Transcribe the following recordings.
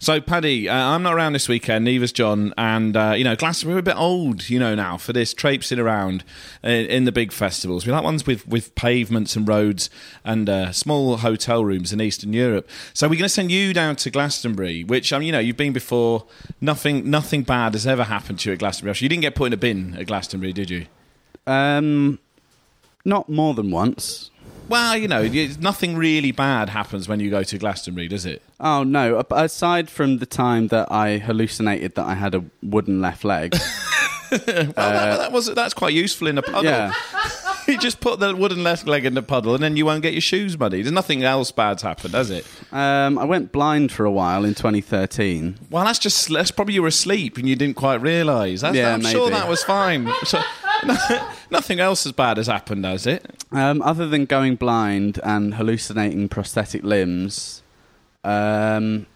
So, Paddy, uh, I'm not around this weekend. Neither's John, and uh, you know, Glastonbury we're a bit old, you know, now for this traipsing around in, in the big festivals. We like ones with with pavements and roads and uh, small hotel rooms in Eastern Europe. So, we're going to send you down to Glastonbury, which um, you know, you've been before. Nothing, nothing bad has ever happened to you at Glastonbury. You didn't get put in a bin at Glastonbury, did you? Um, not more than once. Well, you know, nothing really bad happens when you go to Glastonbury, does it? Oh no! Aside from the time that I hallucinated that I had a wooden left leg, Well, that, that was that's quite useful in a puddle. yeah, you just put the wooden left leg in the puddle, and then you won't get your shoes muddy. There's nothing else bad's happened, has it? um, I went blind for a while in 2013. Well, that's just that's probably you were asleep and you didn't quite realise. That's- Yeah, I'm sure that was fine. So, nothing else as bad has happened, has it? Um, other than going blind and hallucinating prosthetic limbs, um,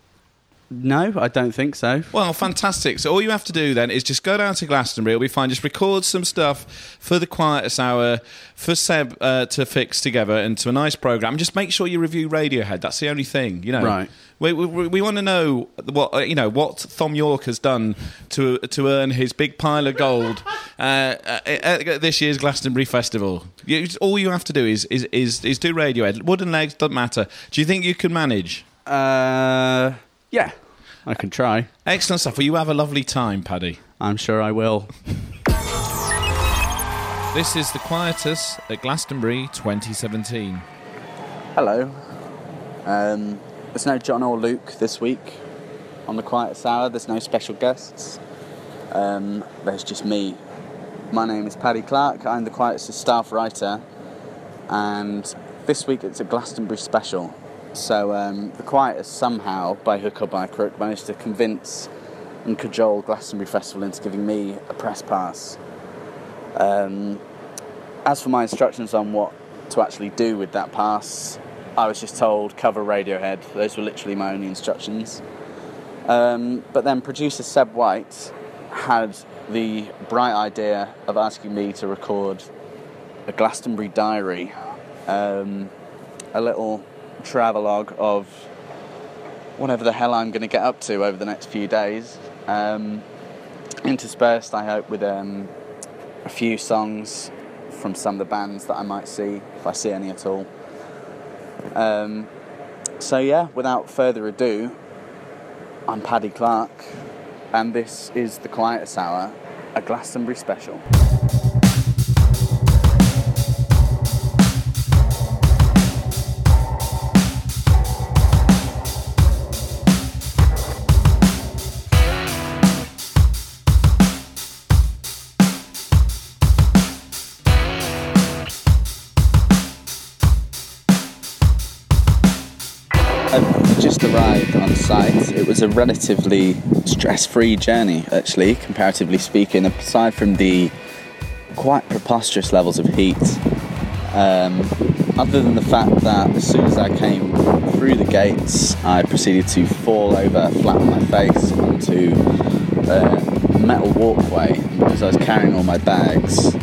no, I don't think so. Well, fantastic. So all you have to do then is just go down to Glastonbury. It'll be fine. Just record some stuff for the Quietus hour for Seb uh, to fix together into a nice program. Just make sure you review Radiohead. That's the only thing, you know. Right. We, we, we want to know what uh, you know what Thom Yorke has done to to earn his big pile of gold uh, uh, at this year's Glastonbury Festival. You, all you have to do is is, is is do Radiohead. Wooden legs doesn't matter. Do you think you can manage? Uh, yeah, I can try. Excellent stuff. Well, you have a lovely time, Paddy. I'm sure I will. This is the Quietus at Glastonbury 2017. Hello. Um, there's no John or Luke this week on the Quiet Hour. There's no special guests. Um, there's just me. My name is Paddy Clarke. I'm the Quietus staff writer, and this week it's a Glastonbury special. So um, the Quietus somehow, by hook or by crook, managed to convince and cajole Glastonbury Festival into giving me a press pass. Um, as for my instructions on what to actually do with that pass, I was just told cover Radiohead. Those were literally my only instructions. Um, but then producer Seb White had the bright idea of asking me to record a Glastonbury diary, um, a little travelogue of whatever the hell I'm going to get up to over the next few days. Um, interspersed, I hope, with um, a few songs from some of the bands that I might see, if I see any at all. Um, so, yeah, without further ado, I'm Paddy Clarke, and this is The Quietus Hour, a Glastonbury special. A relatively stress free journey, actually, comparatively speaking, aside from the quite preposterous levels of heat. Um, other than the fact that as soon as I came through the gates, I proceeded to fall over flat on my face onto a metal walkway because I was carrying all my bags.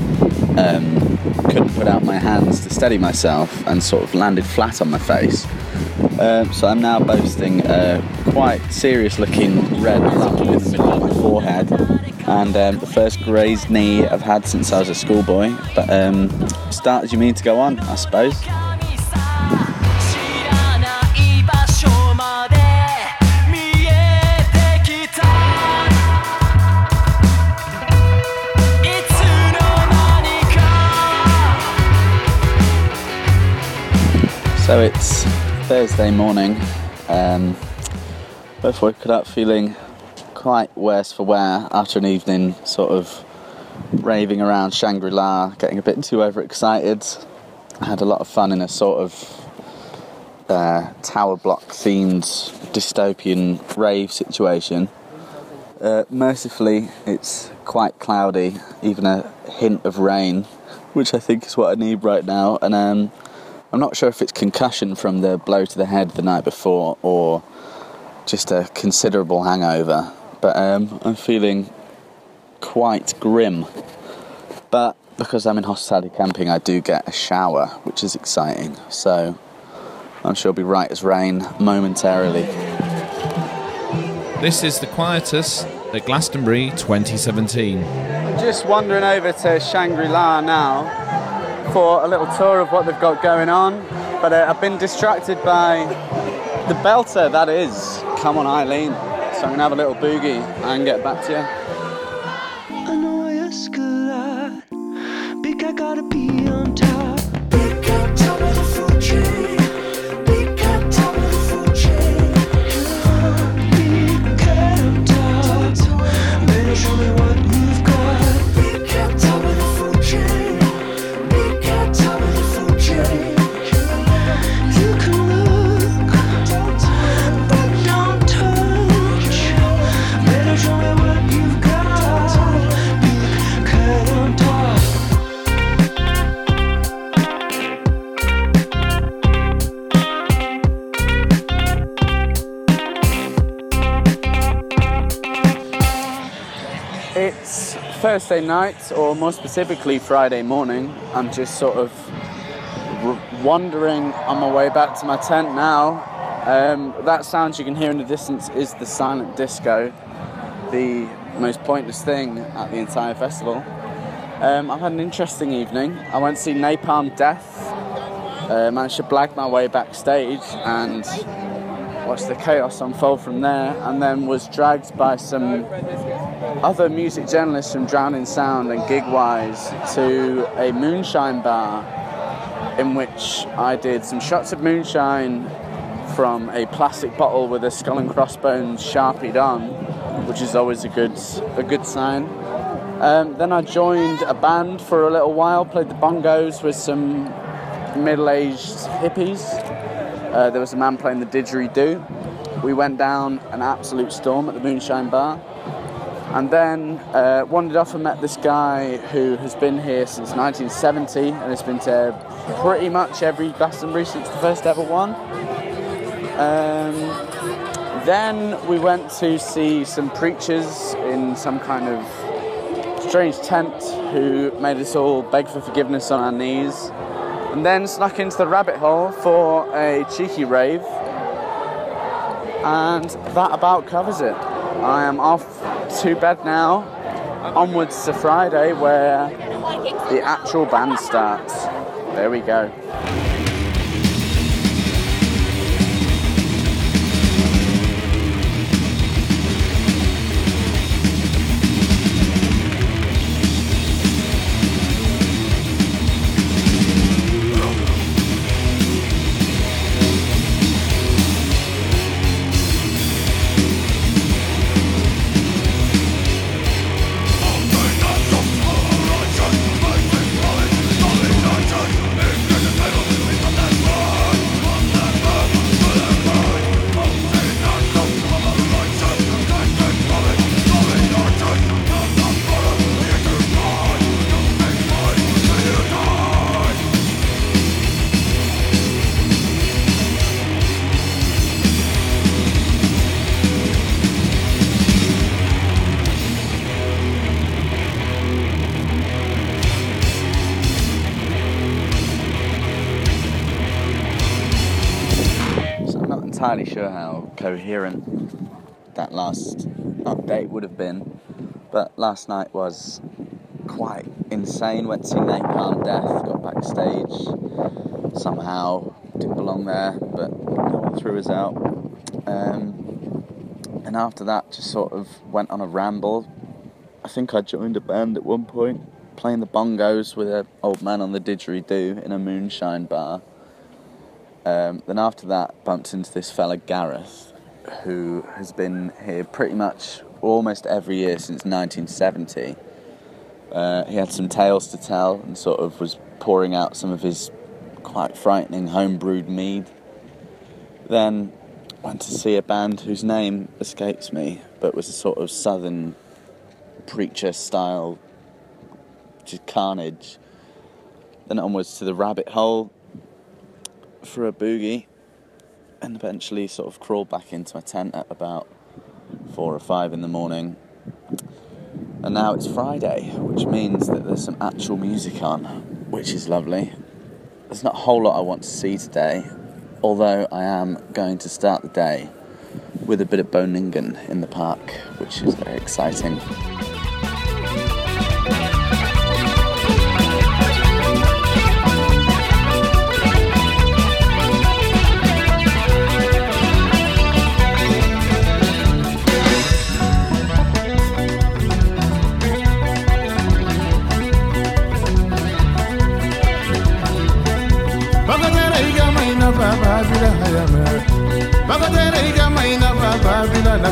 Um, couldn't put out my hands to steady myself and sort of landed flat on my face. Um, so I'm now boasting a quite serious looking red wrap in the middle of my forehead and um, the first grazed knee I've had since I was a schoolboy. But um, start as you mean to go on, I suppose. So it's Thursday morning. Um, both woken up feeling quite worse for wear after an evening sort of raving around Shangri La, getting a bit too overexcited. I had a lot of fun in a sort of uh, tower block themed dystopian rave situation. Uh, mercifully, it's quite cloudy, even a hint of rain, which I think is what I need right now. And um, I'm not sure if it's concussion from the blow to the head the night before or just a considerable hangover, but um, I'm feeling quite grim. But because I'm in hospitality camping, I do get a shower, which is exciting. So I'm sure I'll be right as rain momentarily. This is the Quietus at Glastonbury 2017. I'm Just wandering over to Shangri La now for a little tour of what they've got going on. But uh, I've been distracted by the belter that is Come On Eileen. So I'm going to have a little boogie and get back to you. Thursday night, or more specifically Friday morning. I'm just sort of wandering on my way back to my tent now. Um, that sound you can hear in the distance is the silent disco, the most pointless thing at the entire festival. Um, I've had an interesting evening. I went to see Napalm Death, uh, managed to blag my way backstage and watched the chaos unfold from there, and then was dragged by some other music journalists from Drowning Sound and Gigwise to a moonshine bar in which I did some shots of moonshine from a plastic bottle with a skull and crossbones sharpied on, which is always a good a good sign. Um, then I joined a band for a little while, played the bongos with some middle-aged hippies. Uh, there was a man playing the didgeridoo. We went down an absolute storm at the Moonshine Bar. And then uh, wandered off and met this guy who has been here since 1970 and has been to pretty much every Glastonbury since the first ever one. Um, then we went to see some preachers in some kind of strange tent who made us all beg for forgiveness on our knees. And then snuck into the rabbit hole for a cheeky rave. And that about covers it. I am off to bed now, onwards to Friday where the actual band starts. There we go. Entirely sure how coherent that last update would have been, but last night was quite insane. Went to see Napalm Death, got backstage, somehow didn't belong there, but no one threw us out. Um, and after that, just sort of went on a ramble. I think I joined a band at one point, playing the bongos with an old man on the didgeridoo in a moonshine bar. Um, then after that, bumped into this fella Gareth, who has been here pretty much almost every year since 1970. Uh, he had some tales to tell and sort of was pouring out some of his quite frightening homebrewed mead. Then went to see a band whose name escapes me, but was a sort of southern preacher style, just carnage. Then onwards to the Rabbit Hole for a boogie, and eventually sort of crawled back into my tent at about four or five in the morning. And now it's Friday, which means that there's some actual music on, which is lovely. There's not a whole lot I want to see today, although I am going to start the day with a bit of Bo Ningen in the park, which is very exciting.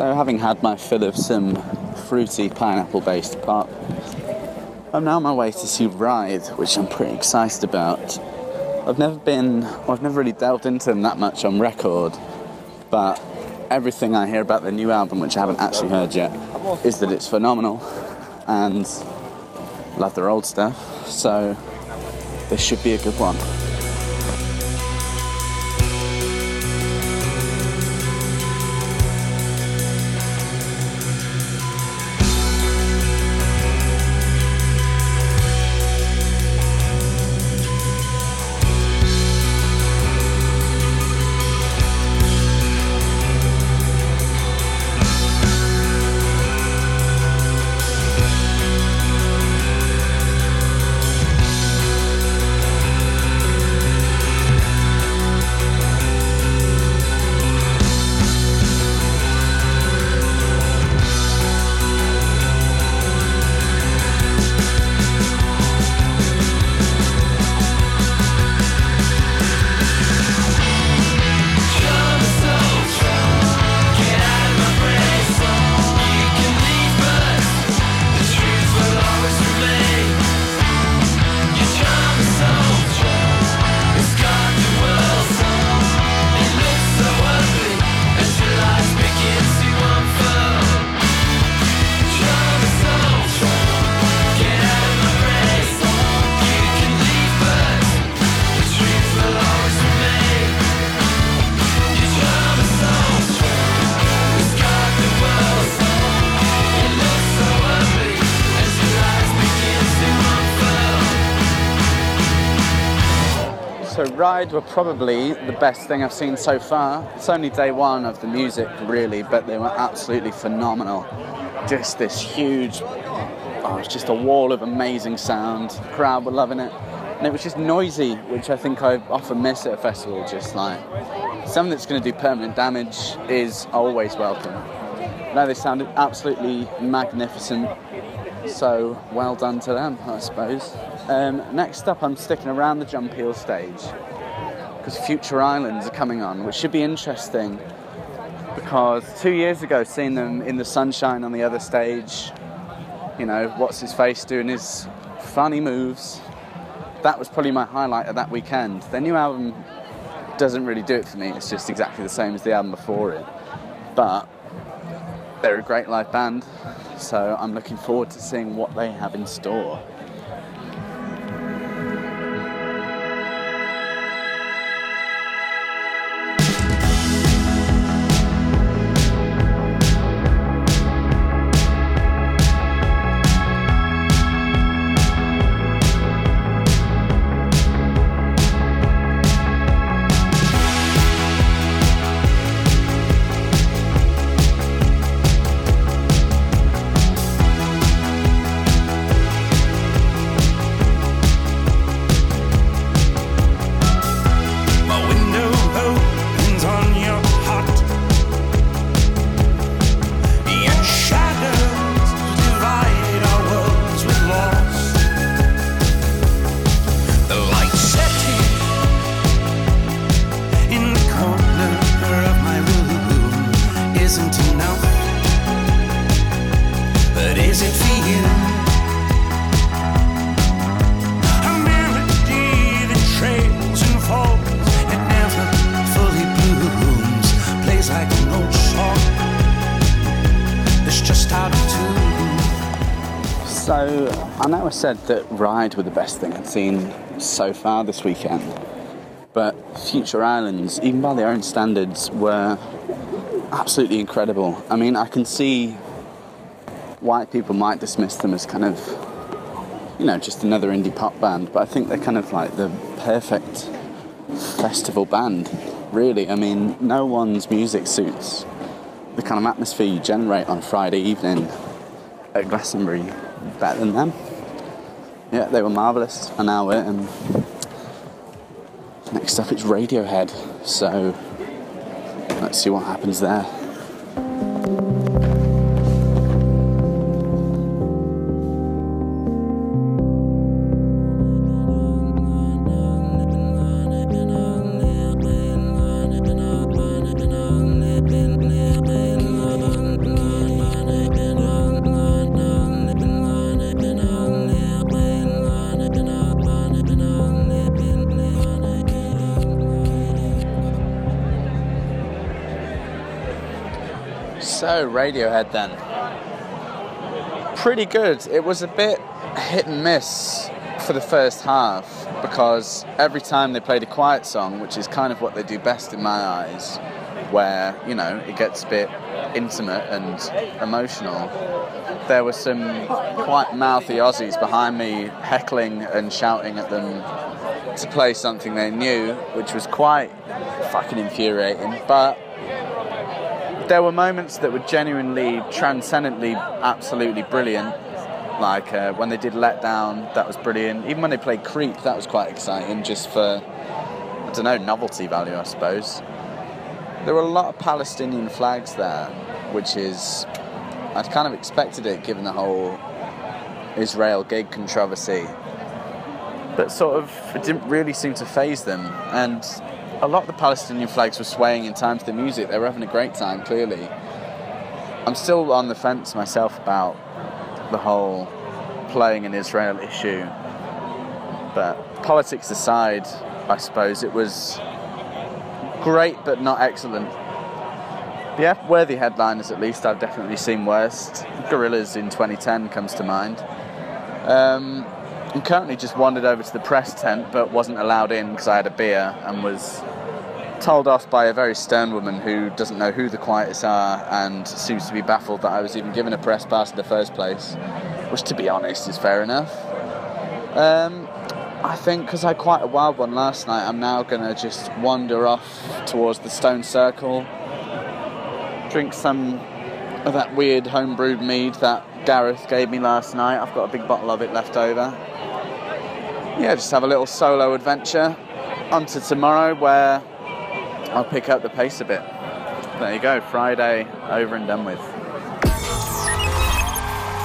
So, having had my fill of some fruity pineapple based pop, I'm now on my way to see Ride, which I'm pretty excited about. I've never been, or I've never really delved into them that much on record, but everything I hear about their new album, which I haven't actually heard yet, is that it's phenomenal and love their old stuff, so this should be a good one. Were probably the best thing I've seen so far. It's only day one of the music, really, but they were absolutely phenomenal. Just this huge, oh, it's just a wall of amazing sound. The crowd were loving it, and it was just noisy, which I think I often miss at a festival. Just like something that's going to do permanent damage is always welcome. Now they sounded absolutely magnificent. So well done to them, I suppose. Um, next up, I'm sticking around the John Peel stage because Future Islands are coming on, which should be interesting. Because two years ago, seeing them in the sunshine on the other stage, you know, what's his face doing his funny moves, that was probably my highlight of that weekend. Their new album doesn't really do it for me, it's just exactly the same as the album before it. But they're a great live band, so I'm looking forward to seeing what they have in store. Said that Ride were the best thing I'd seen so far this weekend, but Future Islands, even by their own standards, were absolutely incredible. I mean, I can see why people might dismiss them as kind of, you know, just another indie pop band, but I think they're kind of like the perfect festival band, really. I mean, no one's music suits the kind of atmosphere you generate on Friday evening at Glastonbury better than them. Yeah, they were marvellous, an hour, and um, next up it's Radiohead, so let's see what happens there. Radiohead then. Pretty good. It was a bit hit and miss for the first half because every time they played a quiet song, which is kind of what they do best in my eyes, where, you know, it gets a bit intimate and emotional, there were some quite mouthy Aussies behind me heckling and shouting at them to play something they knew, which was quite fucking infuriating. But there were moments that were genuinely, transcendently, absolutely brilliant. Like uh, when they did Let Down, that was brilliant. Even when they played Creep, that was quite exciting, just for, I don't know, novelty value, I suppose. There were a lot of Palestinian flags there, which is, I'd kind of expected it given the whole Israel gig controversy. But sort of, it didn't really seem to phase them. And a lot of the Palestinian flags were swaying in time to the music. They were having a great time, clearly. I'm still on the fence myself about the whole playing an Israel issue. But politics aside, I suppose it was great but not excellent. The yeah, worthy headliners at least. I've definitely seen worse. Gorillaz in 2010 comes to mind. Um, I'm currently just wandered over to the press tent but wasn't allowed in because I had a beer and was told off by a very stern woman who doesn't know who the Quietists are and seems to be baffled that I was even given a press pass in the first place, which to be honest is fair enough. Um, I think because I had quite a wild one last night, I'm now going to just wander off towards the Stone Circle, drink some of that weird homebrewed mead that Gareth gave me last night. I've got a big bottle of it left over. Yeah, just have a little solo adventure. On to tomorrow where I'll pick up the pace a bit. There you go, Friday over and done with.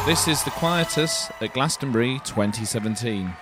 This is the Quietus at Glastonbury 2017.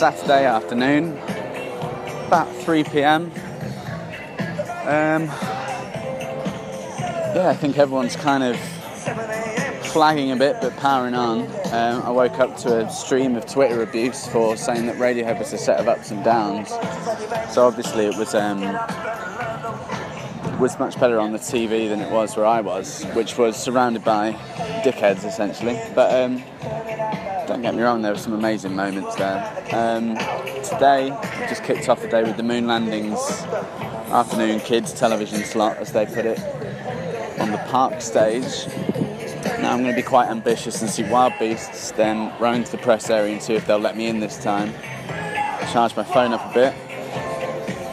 Saturday afternoon, about 3 pm. Um, yeah, I think everyone's kind of flagging a bit but powering on. Um, I woke up to a stream of Twitter abuse for saying that Radiohead was a set of ups and downs. So obviously it was um, was much better on the TV than it was where I was, which was surrounded by dickheads essentially. But um, don't get me wrong, there were some amazing moments there. Um, today, just kicked off the day with the Moonlandingz afternoon kids television slot, as they put it, on the park stage. Now I'm going to be quite ambitious and see Wild Beasts, then run into the press area and see if they'll let me in this time. Charge my phone up a bit.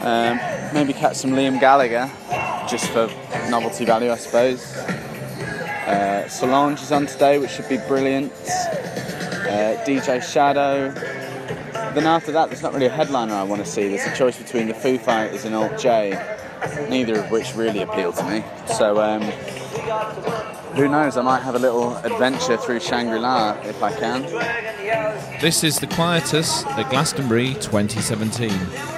Um, maybe catch some Liam Gallagher, just for novelty value, I suppose. Uh, Solange is on today, which should be brilliant. Uh, DJ Shadow, then after that, there's not really a headliner I want to see. There's a choice between the Foo Fighters and Alt J, neither of which really appeal to me. So, um, who knows? I might have a little adventure through Shangri La if I can. This is the Quietus at Glastonbury 2017.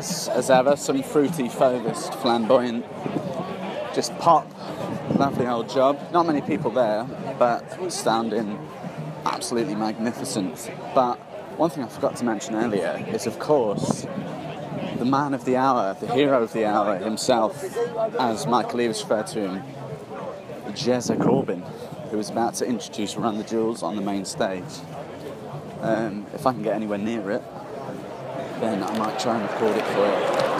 As ever. Some fruity, focused, flamboyant, just pop. Lovely old job. Not many people there, but sounding absolutely magnificent. But one thing I forgot to mention earlier is, of course, the man of the hour, the hero of the hour himself, as Michael Eavis referred to him, Jezza Corbyn, who is about to introduce Run the Jewels on the main stage. Um, if I can get anywhere near it, then I might try and record it for you.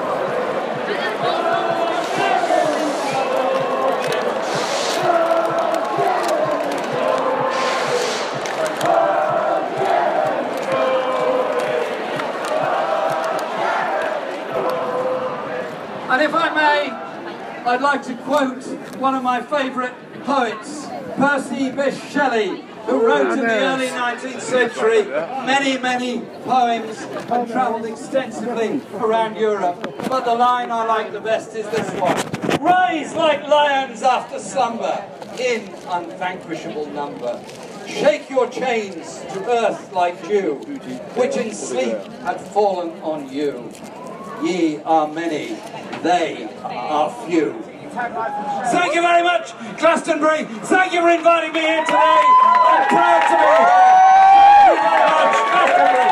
And if I may, I'd like to quote one of my favourite poets, Percy Bysshe Shelley, who wrote in the early 19th century many, many poems and travelled extensively around Europe. But the line I like the best is this one. Rise like lions after slumber, in unvanquishable number. Shake your chains to earth like dew, which in sleep had fallen on you. Ye are many, they are few. Thank you very much, Glastonbury. Thank you for inviting me here today. I'm proud to be. Thank you very much, Glastonbury.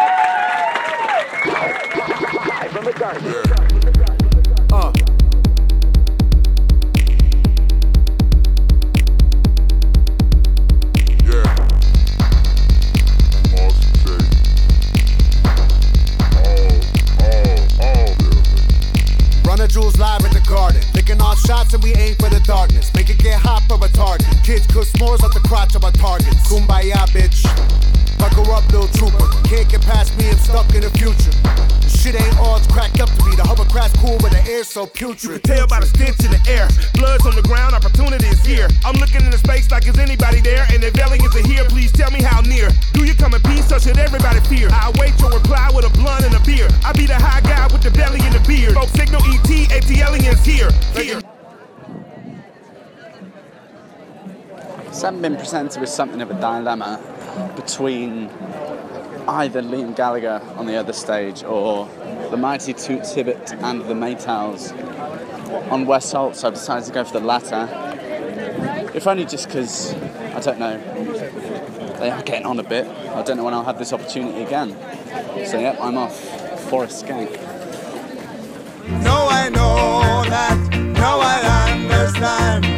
The jewels live in the garden. Licking all shots and we aim for the darkness. Make it get hot for retarded. Kids cook s'mores off the crotch of our targets. Kumbaya, bitch. Buckle up, little trooper. Can't get past me, I'm stuck in the future. The shit ain't all it's cracked up to be. The hovercraft's cool, but the air's so putrid. You can Tell by the stench in the air. Blood's on the ground, opportunity is here. I'm looking into space like is anybody there? And if aliens are here, please tell me how near. Do you come in peace or should everybody fear? I wait your reply with a blunt and a beer. I be the high guy with the belly and the beard. Folks signal ET, AT aliens here. Here. Sam been presented with something of a dilemma between either Liam Gallagher on the other stage or the mighty Toots Hibbert and the Maytals on West Holt, so I've decided to go for the latter. If only just because, I don't know, they are getting on a bit. I don't know when I'll have this opportunity again. So, yep, I'm off. for a Skank. No, I know that. No, I understand.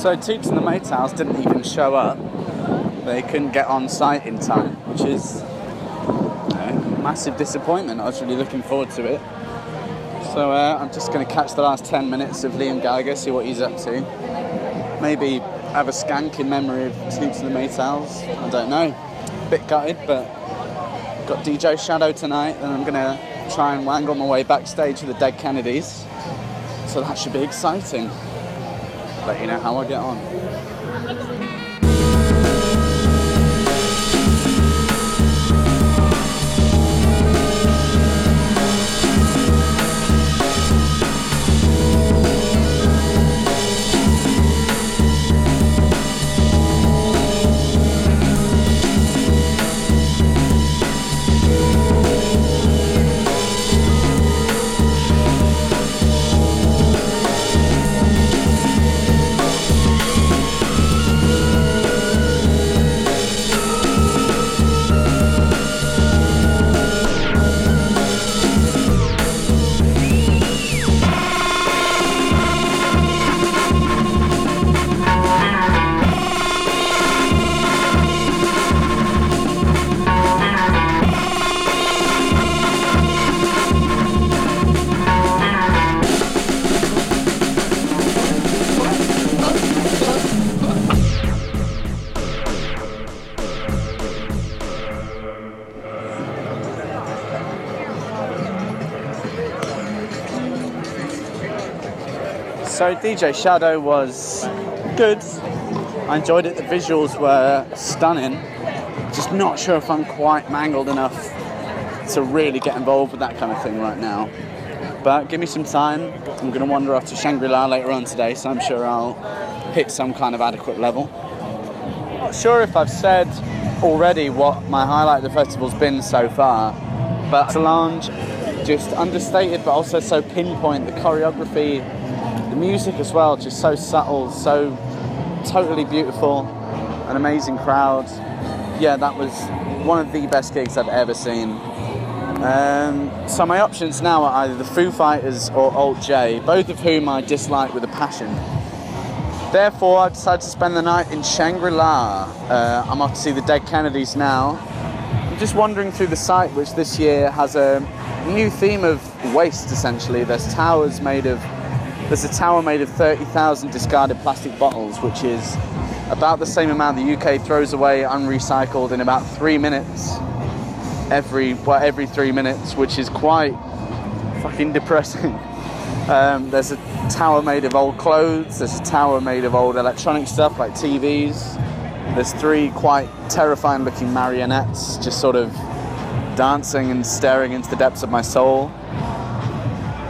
So Toots and the Maytals didn't even show up. They couldn't get on site in time, which is you know, massive disappointment. I was really looking forward to it. So uh, I'm just going to catch the last 10 minutes of Liam Gallagher, see what he's up to. Maybe have a skank in memory of Toots and the Maytals. I don't know. Bit gutted, but got DJ Shadow tonight, and I'm going to try and wangle my way backstage with the Dead Kennedys. So that should be exciting. Let you know I get on. DJ Shadow was good. I enjoyed it. The visuals were stunning. Just not sure if I'm quite mangled enough to really get involved with that kind of thing right now. But give me some time. I'm going to wander off to Shangri-La later on today, so I'm sure I'll hit some kind of adequate level. Not sure if I've said already what my highlight of the festival's been so far, but Solange, just understated but also so pinpoint. The choreography, the music as well, just so subtle, so totally beautiful, an amazing crowd. Yeah, that was one of the best gigs I've ever seen. Um, so my options now are either the Foo Fighters or Alt J, both of whom I dislike with a passion. Therefore, I decided to spend the night in Shangri-La. Uh, I'm off to see the Dead Kennedys now. I'm just wandering through the site, which this year has a new theme of waste. Essentially, there's towers made of there's a tower made of 30,000 discarded plastic bottles, which is about the same amount the UK throws away unrecycled in about three minutes. Every well, every three minutes, which is quite fucking depressing. Um, there's a tower made of old clothes. There's a tower made of old electronic stuff like TVs. There's three quite terrifying looking marionettes just sort of dancing and staring into the depths of my soul.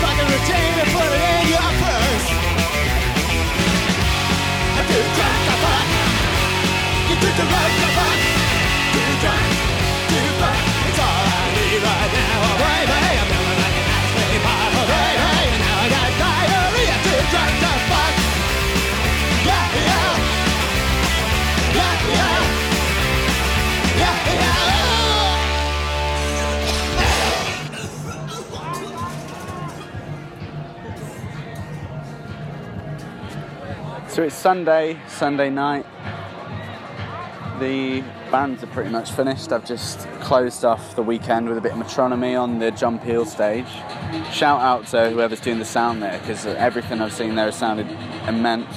fucking routine put it in your purse. You drunk, do fuck. It's all I need right now. Oh, baby, I'm feeling like an ice cream pie. Oh, and now I got diarrhea. Do drunk the. So it's Sunday, Sunday night. The bands are pretty much finished. I've just closed off the weekend with a bit of metronomy on the John Peel stage. Shout out to whoever's doing the sound there because everything I've seen there has sounded immense.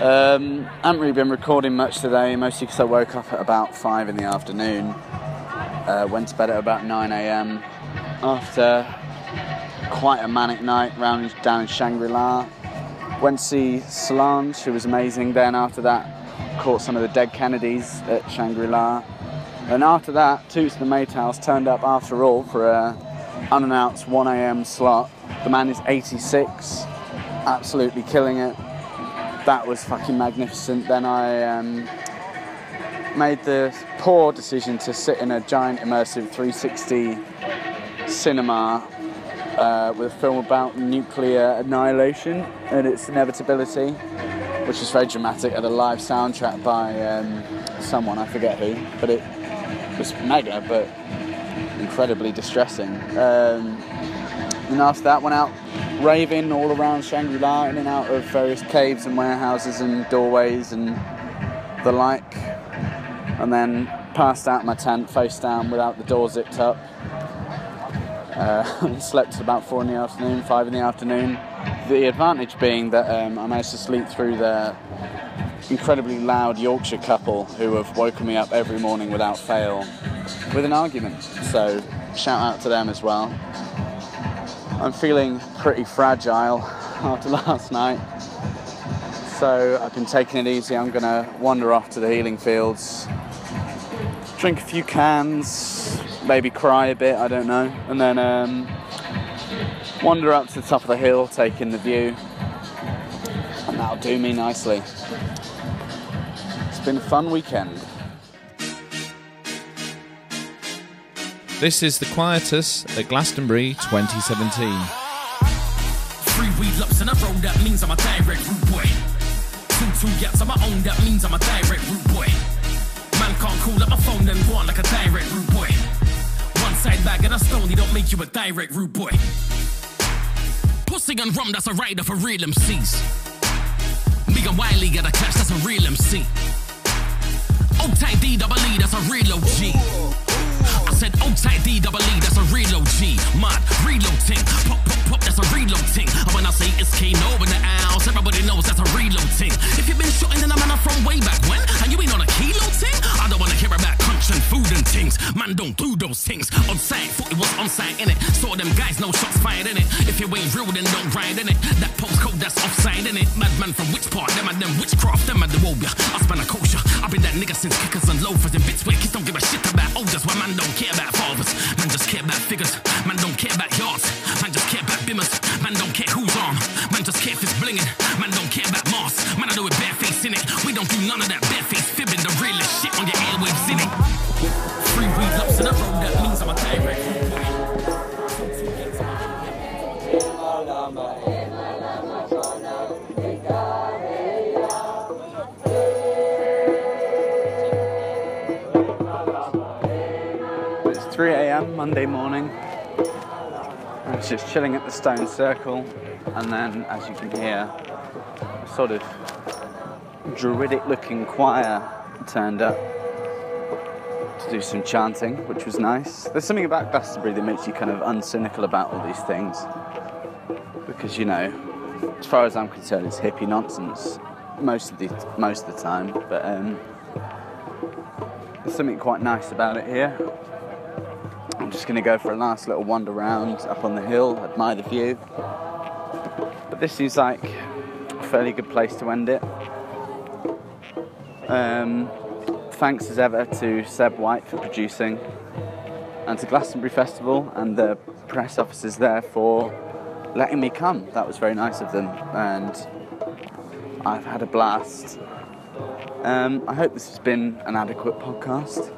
Um, I haven't really been recording much today, mostly because I woke up at about 5 in the afternoon. Uh, went to bed at about 9 am after quite a manic night round down in Shangri-La. Went to see Solange, who was amazing. Then after that, caught some of the Dead Kennedys at Shangri-La. And after that, Toots and the Maytals turned up after all for a unannounced 1am slot. The man is 86, absolutely killing it. that was fucking magnificent. Then I um, made the poor decision to sit in a giant immersive 360 cinema uh, with a film about nuclear annihilation and its inevitability, which was very dramatic. Had a live soundtrack by um, someone I forget who, but it was mega, but incredibly distressing. Um, and after that, went out raving all around Shangri-La, in and out of various caves and warehouses and doorways and the like. And then passed out my tent, face down, without the door zipped up. Uh, slept till about four in the afternoon, five in the afternoon. The advantage being that um, I managed to sleep through the incredibly loud Yorkshire couple who have woken me up every morning without fail with an argument. So shout out to them as well. I'm feeling pretty fragile after last night. So I've been taking it easy. I'm gonna wander off to the healing fields, drink a few cans, maybe cry a bit, I don't know, and then um, wander up to the top of the hill, take in the view, and that'll do me nicely. It's been a fun weekend. This is the Quietus at Glastonbury 2017. Three weed lumps in a row, that means I'm a direct root boy. Two, two yaps on my own, that means I'm a direct root boy. Man can't call up my phone, then go on like a direct root boy. One side bag and a stone, they don't make you a direct root boy. Pussy and rum, that's a rider for real MCs. Me and Wiley got a clash, that's a real MC. Old tight D double E, that's a real OG. I said old tight D double E, that's a real OG. Mod, reload ting. Pop, pop, pop, that's a reload ting. And when I say it's Kano in the house, everybody knows that's a reload ting. If you've been shooting, then I'm man from way back when. And you ain't on a kilo ting, I don't wanna hear about crunch and food and things. Man, don't do those things. On site, thought it was on site in it. Saw them guys, no shots fired in it. If you ain't real, then don't ride in it. That postcode, that's offside in it. Madman from which part? Them and them witchcraft, them and the warrior. I spend a kosher. I've been that nigga since kickers and loafers and bits where kids don't give a shit about olders. Why man don't care about fathers. Man just care about figures. Man don't care about yards. Man just care about bimmers. Man don't care who's on. Man just care if it's blinging. Man don't care about Mars. Man I do it bareface in it. We don't do none of that bareface fibbing. The realest shit on your airwaves in it. Monday morning. I was just chilling at the stone circle, and then, as you can hear, a sort of druidic looking choir turned up to do some chanting, which was nice. There's something about Glastonbury that makes you kind of uncynical about all these things. Because, you know, as far as I'm concerned, it's hippie nonsense most of the most of the time. But um, there's something quite nice about it here. I'm just going to go for a last little wander round up on the hill, admire the view. But this seems like a fairly good place to end it. Um, thanks as ever to Seb White for producing, and to Glastonbury Festival and the press officers there for letting me come. That was very nice of them, and I've had a blast. Um, I hope this has been an adequate podcast.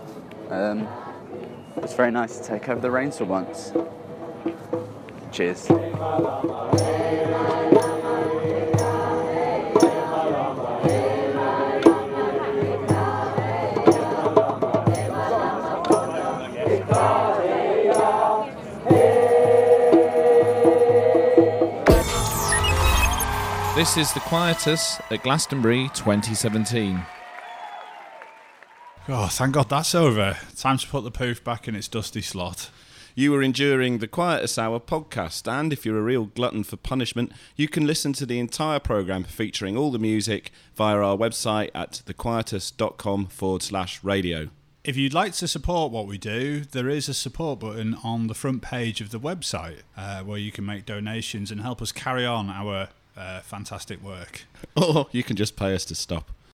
Um, it's very nice to take over the reins for once. Cheers. This is the Quietus at Glastonbury 2017. Oh, thank God that's over. Time to put the poof back in its dusty slot. You are enduring the Quietus Hour podcast, and if you're a real glutton for punishment, you can listen to the entire programme featuring all the music via our website at thequietus.com forward slash radio. If you'd like to support what we do, there is a support button on the front page of the website uh, where you can make donations and help us carry on our uh, fantastic work. Or you can just pay us to stop.